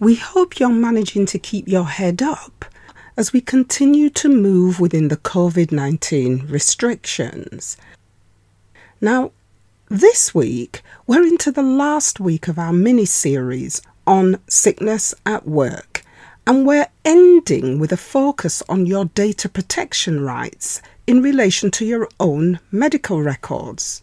We hope you're managing to keep your head up as we continue to move within the COVID 19 restrictions. Now, this week, we're into the last week of our mini series on sickness at work, and we're ending with a focus on your data protection rights in relation to your own medical records.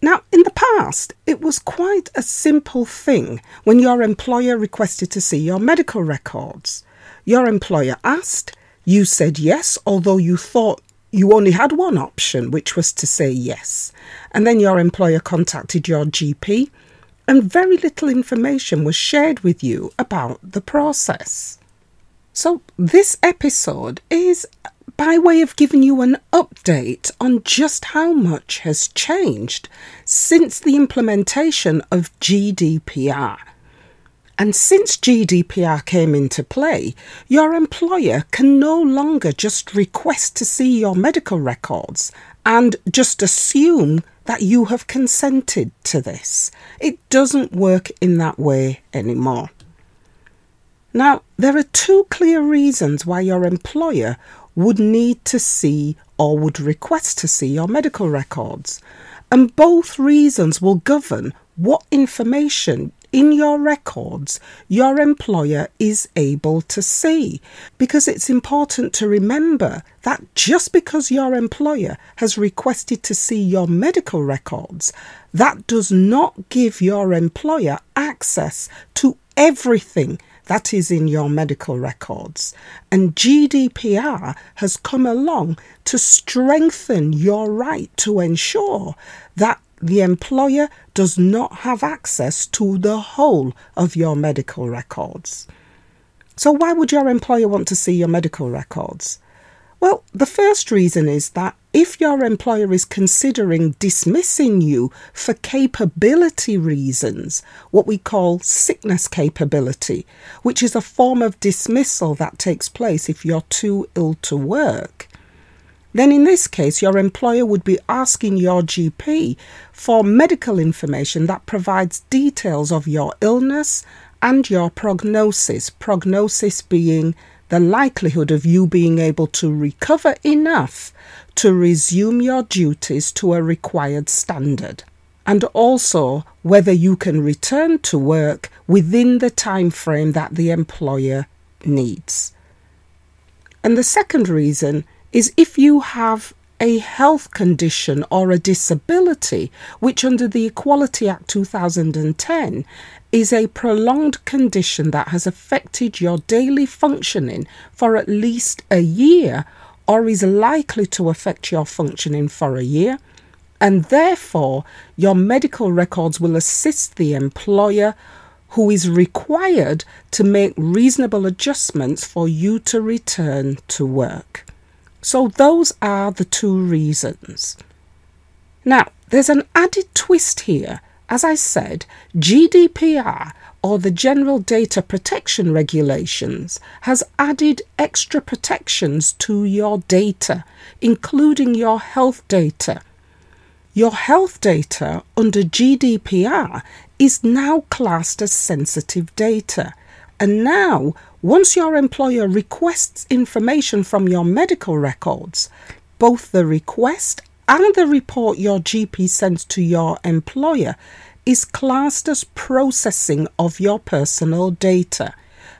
Now, in the past, it was quite a simple thing when your employer requested to see your medical records. Your employer asked, you said yes, although you thought you only had one option, which was to say yes. And then your employer contacted your GP, and very little information was shared with you about the process. So, this episode is by way of giving you an update on just how much has changed since the implementation of GDPR. And since GDPR came into play, your employer can no longer just request to see your medical records and just assume that you have consented to this. It doesn't work in that way anymore. Now, there are two clear reasons why your employer would need to see or would request to see your medical records. And both reasons will govern what information in your records your employer is able to see. Because it's important to remember that just because your employer has requested to see your medical records, that does not give your employer access to everything that is in your medical records. And GDPR has come along to strengthen your right to ensure that the employer does not have access to the whole of your medical records. So, why would your employer want to see your medical records? Well, the first reason is that if your employer is considering dismissing you for capability reasons, what we call sickness capability, which is a form of dismissal that takes place if you're too ill to work, then in this case, your employer would be asking your GP for medical information that provides details of your illness and your prognosis, prognosis being the likelihood of you being able to recover enough to resume your duties to a required standard, and also whether you can return to work within the time frame that the employer needs. And the second reason is if you have a health condition or a disability, which under the Equality Act 2010 is a prolonged condition that has affected your daily functioning for at least a year or is likely to affect your functioning for a year, and therefore your medical records will assist the employer who is required to make reasonable adjustments for you to return to work. So, those are the two reasons. Now, there's an added twist here. As I said, GDPR or the General Data Protection Regulations has added extra protections to your data, including your health data. Your health data under GDPR is now classed as sensitive data. And now, once your employer requests information from your medical records, both the request and the report your GP sends to your employer is classed as processing of your personal data.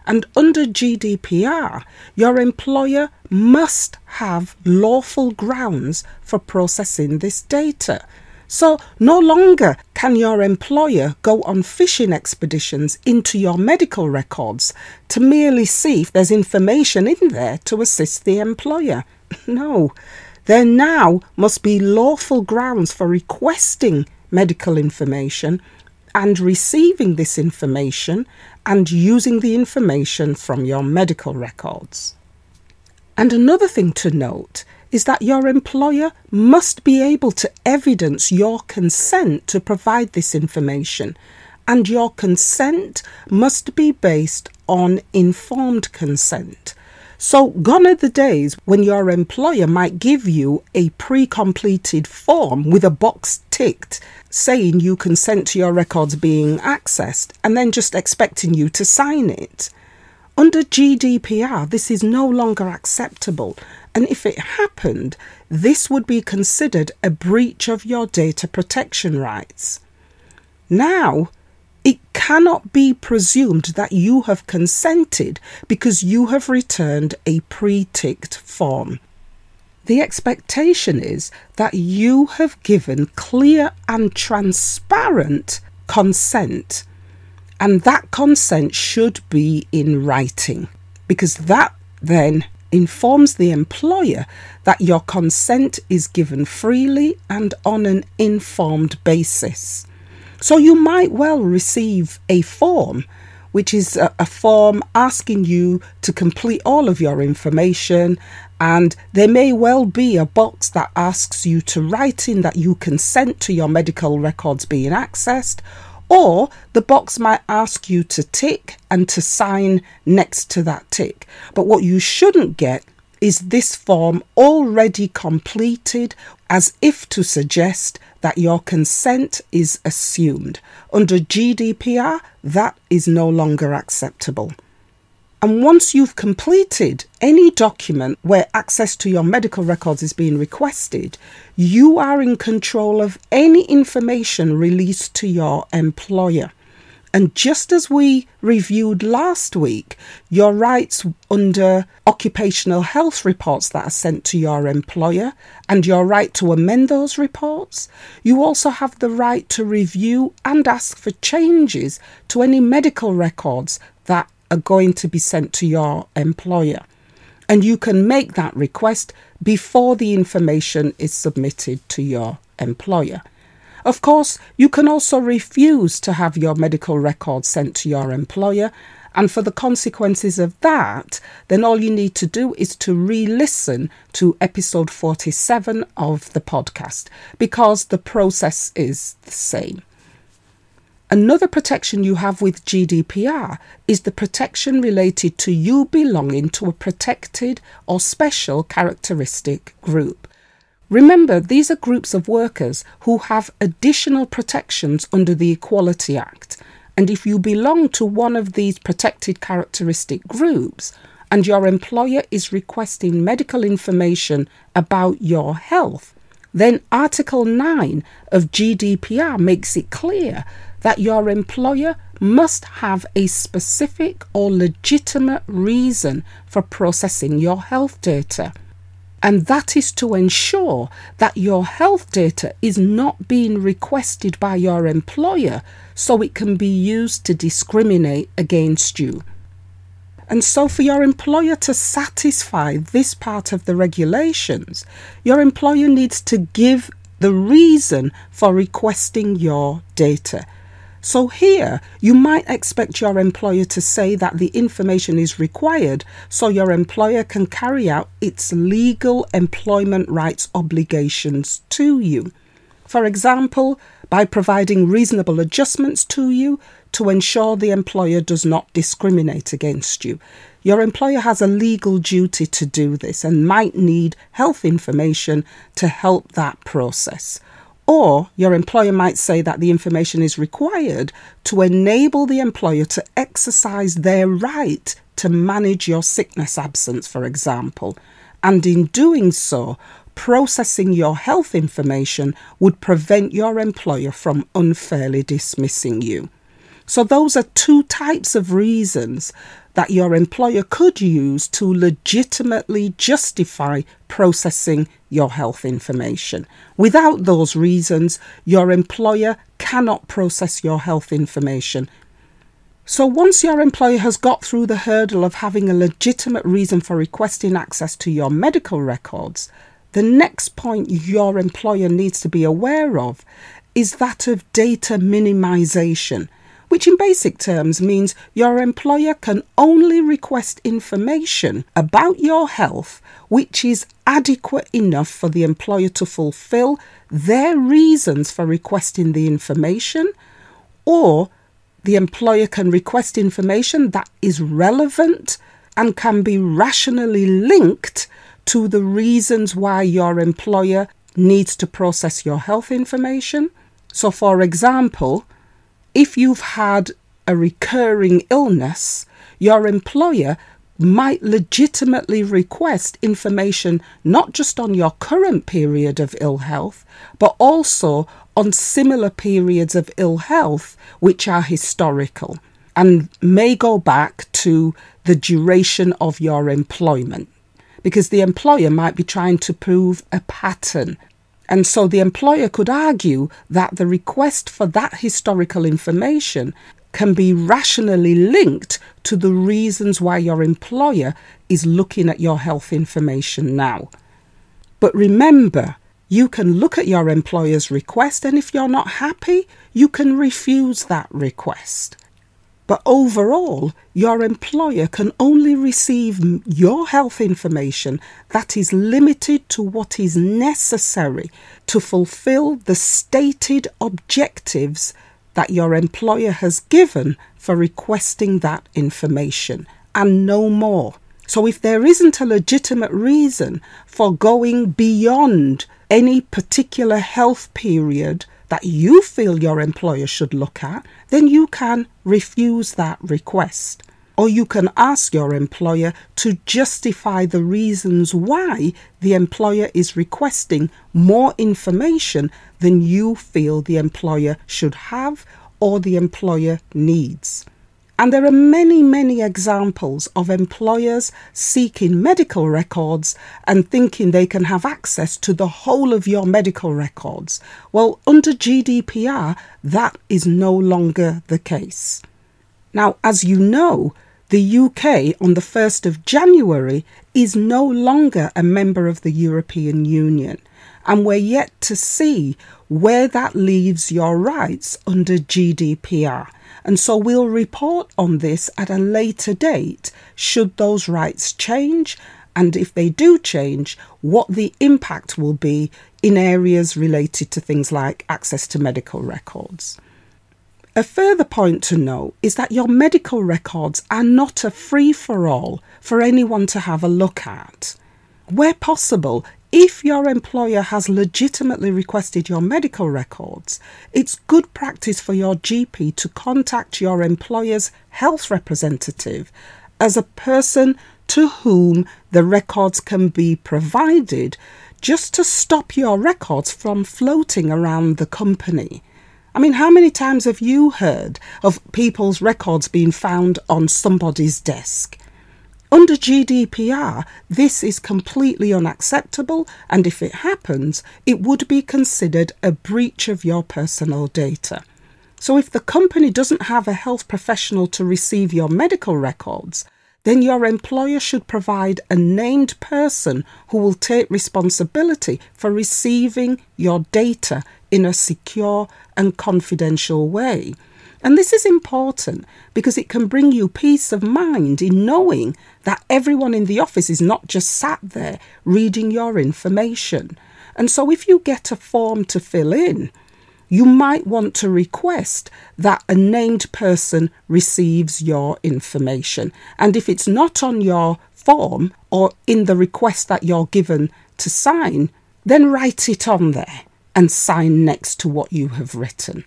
And under GDPR, your employer must have lawful grounds for processing this data. So, no longer can your employer go on fishing expeditions into your medical records to merely see if there's information in there to assist the employer. No, there now must be lawful grounds for requesting medical information and receiving this information and using the information from your medical records. And another thing to note is that your employer must be able to evidence your consent to provide this information, and your consent must be based on informed consent. So, gone are the days when your employer might give you a pre completed form with a box ticked saying you consent to your records being accessed and then just expecting you to sign it. Under GDPR, this is no longer acceptable, and if it happened, this would be considered a breach of your data protection rights. Now, it cannot be presumed that you have consented because you have returned a pre ticked form. The expectation is that you have given clear and transparent consent, and that consent should be in writing because that then informs the employer that your consent is given freely and on an informed basis. So you might well receive a form, which is a, a, form asking you to complete all of your information. And there may well be a box that asks you to write in that you consent to your medical records being accessed, or the box might ask you to tick and to sign next to that tick. But what you shouldn't get is this form already completed as if to suggest that your consent is assumed. Under GDPR, that is no longer acceptable. And once you've completed any document where access to your medical records is being requested, you are in control of any information released to your employer. And just as we reviewed last week, your rights under occupational health reports that are sent to your employer and your right to amend those reports, you also have the right to review and ask for changes to any medical records that are going to be sent to your employer. And you can make that request before the information is submitted to your employer. Of course, you can also refuse to have your medical records sent to your employer. And for the consequences of that, then all you need to do is to re listen to episode 47 of the podcast because the process is the same. Another protection you have with GDPR is the protection related to you belonging to a protected or special characteristic group. Remember, these are groups of workers who have additional protections under the Equality Act. And if you belong to one of these protected characteristic groups and your employer is requesting medical information about your health, then Article 9 of GDPR makes it clear that your employer must have a specific or legitimate reason for processing your health data and that is to ensure that your health data is not being requested by your employer so it can be used to discriminate against you. And so, for your employer to satisfy this part of the regulations, your employer needs to give the reason for requesting your data. So, here you might expect your employer to say that the information is required so your employer can carry out its legal employment rights obligations to you. For example, by providing reasonable adjustments to you to ensure the employer does not discriminate against you. Your employer has a legal duty to do this and might need health information to help that process. Or your employer might say that the information is required to enable the employer to exercise their right to manage your sickness absence, for example. And in doing so, processing your health information would prevent your employer from unfairly dismissing you. So, those are two types of reasons that your employer could use to legitimately justify processing your health information. Without those reasons, your employer cannot process your health information. So, once your employer has got through the hurdle of having a legitimate reason for requesting access to your medical records, the next point your employer needs to be aware of is that of data minimization, which in basic terms means your employer can only request information about your health which is adequate enough for the employer to fulfill their reasons for requesting the information, or the employer can request information that is relevant and can be rationally linked to the reasons why your employer needs to process your health information. So, for example, if you've had a recurring illness, your employer might legitimately request information not just on your current period of ill health, but also on similar periods of ill health which are historical and may go back to the duration of your employment. Because the employer might be trying to prove a pattern. And so the employer could argue that the request for that historical information can be rationally linked to the reasons why your employer is looking at your health information now. But remember, you can look at your employer's request, and if you're not happy, you can refuse that request. But overall, your employer can only receive your health information that is limited to what is necessary to fulfill the stated objectives that your employer has given for requesting that information and no more. So, if there isn't a legitimate reason for going beyond any particular health period that you feel your employer should look at, then you can refuse that request or you can ask your employer to justify the reasons why the employer is requesting more information than you feel the employer should have or the employer needs. And there are many, many examples of employers seeking medical records and thinking they can have access to the whole of your medical records. Well, under GDPR, that is no longer the case. Now, as you know, the UK on the 1st of January is no longer a member of the European Union, and we're yet to see where that leaves your rights under GDPR. And so we'll report on this at a later date should those rights change, and if they do change, what the impact will be in areas related to things like access to medical records. A further point to note is that your medical records are not a free for all for anyone to have a look at. Where possible, if your employer has legitimately requested your medical records, it's good practice for your GP to contact your employer's health representative as a person to whom the records can be provided just to stop your records from floating around the company. I mean, how many times have you heard of people's records being found on somebody's desk? Under GDPR, this is completely unacceptable, and if it happens, it would be considered a breach of your personal data. So, if the company doesn't have a health professional to receive your medical records, then your employer should provide a named person who will take responsibility for receiving your data in a secure and confidential way. And this is important because it can bring you peace of mind in knowing that everyone in the office is not just sat there reading your information. And so, if you get a form to fill in, you might want to request that a named person receives your information. And if it's not on your form or in the request that you're given to sign, then write it on there and sign next to what you have written.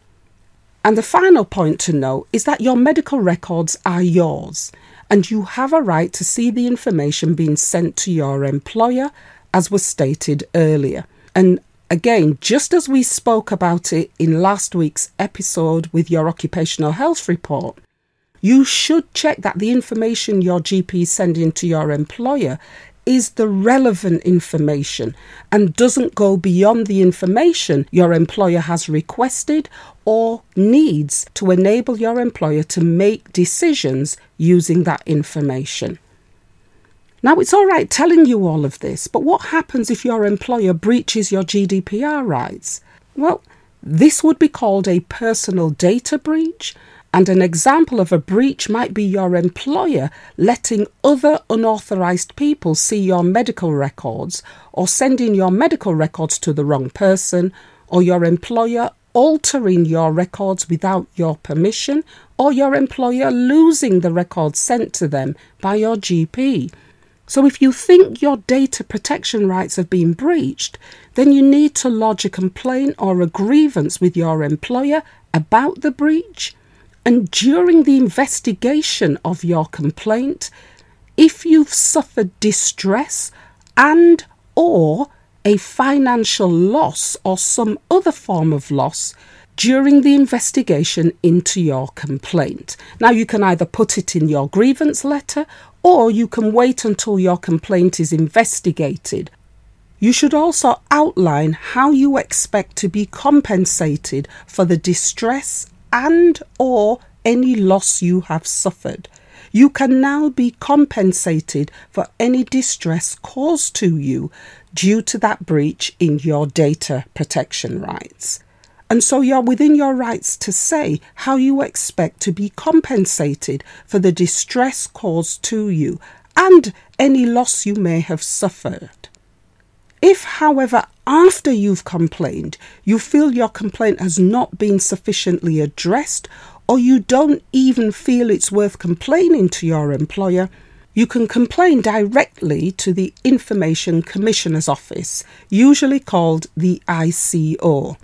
And the final point to note is that your medical records are yours and you have a right to see the information being sent to your employer, as was stated earlier. And again, just as we spoke about it in last week's episode with your occupational health report, you should check that the information your GP is sending to your employer is the relevant information and doesn't go beyond the information your employer has requested or needs to enable your employer to make decisions using that information. Now, it's all right telling you all of this, but what happens if your employer breaches your GDPR rights? Well, This would be called a personal data breach, and an example of a breach might be your employer letting other unauthorized people see your medical records, or sending your medical records to the wrong person, or your employer altering your records without your permission, or your employer losing the records sent to them by your GP. So, if you think your data protection rights have been breached, then you need to lodge a complaint or a grievance with your employer about the breach and during the investigation of your complaint, if you've suffered distress and or a financial loss or some other form of loss during the investigation into your complaint. Now, you can either put it in your grievance letter or you can wait until your complaint is investigated. You should also outline how you expect to be compensated for the distress and or any loss you have suffered. You can now be compensated for any distress caused to you due to that breach in your data protection rights. And so you're within your rights to say how you expect to be compensated for the distress caused to you and any loss you may have suffered. If, however, after you've complained, you feel your complaint has not been sufficiently addressed, or you don't even feel it's worth complaining to your employer, you can complain directly to the Information Commissioner's Office, usually called the ICO.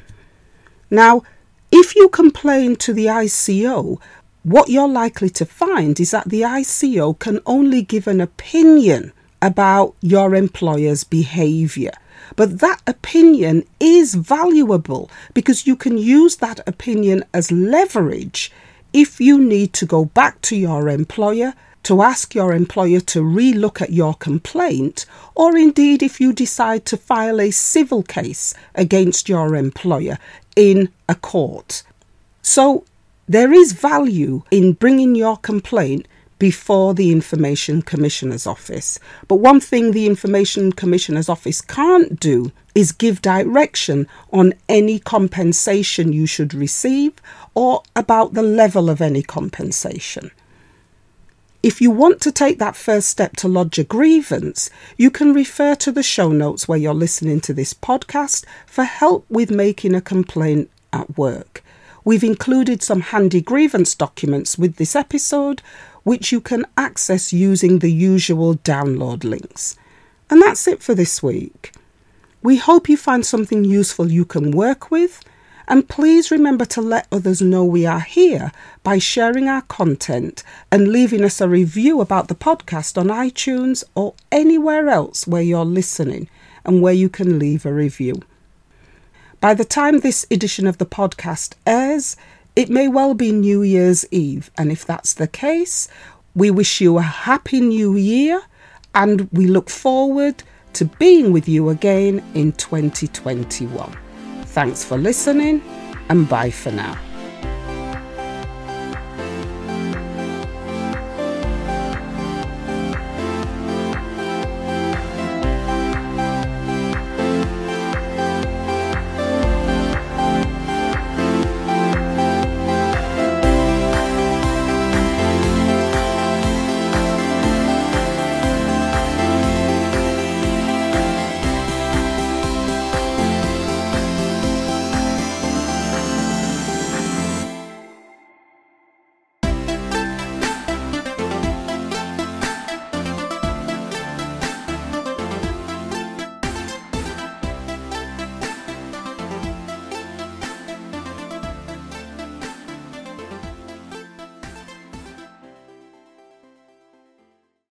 Now, if you complain to the ICO, what you're likely to find is that the ICO can only give an opinion about your employer's behaviour. But that opinion is valuable because you can use that opinion as leverage if you need to go back to your employer to ask your employer to relook at your complaint, or indeed if you decide to file a civil case against your employer in a court. So there is value in bringing your complaint before the Information Commissioner's Office. But one thing the Information Commissioner's Office can't do is give direction on any compensation you should receive or about the level of any compensation. If you want to take that first step to lodge a grievance, you can refer to the show notes where you're listening to this podcast for help with making a complaint at work. We've included some handy grievance documents with this episode, which you can access using the usual download links. And that's it for this week. We hope you find something useful you can work with. And please remember to let others know we are here by sharing our content and leaving us a review about the podcast on iTunes or anywhere else where you're listening and where you can leave a review. By the time this edition of the podcast airs, it may well be New Year's Eve, and if that's the case, we wish you a happy new year and we look forward to being with you again in 2021. Thanks for listening and bye for now.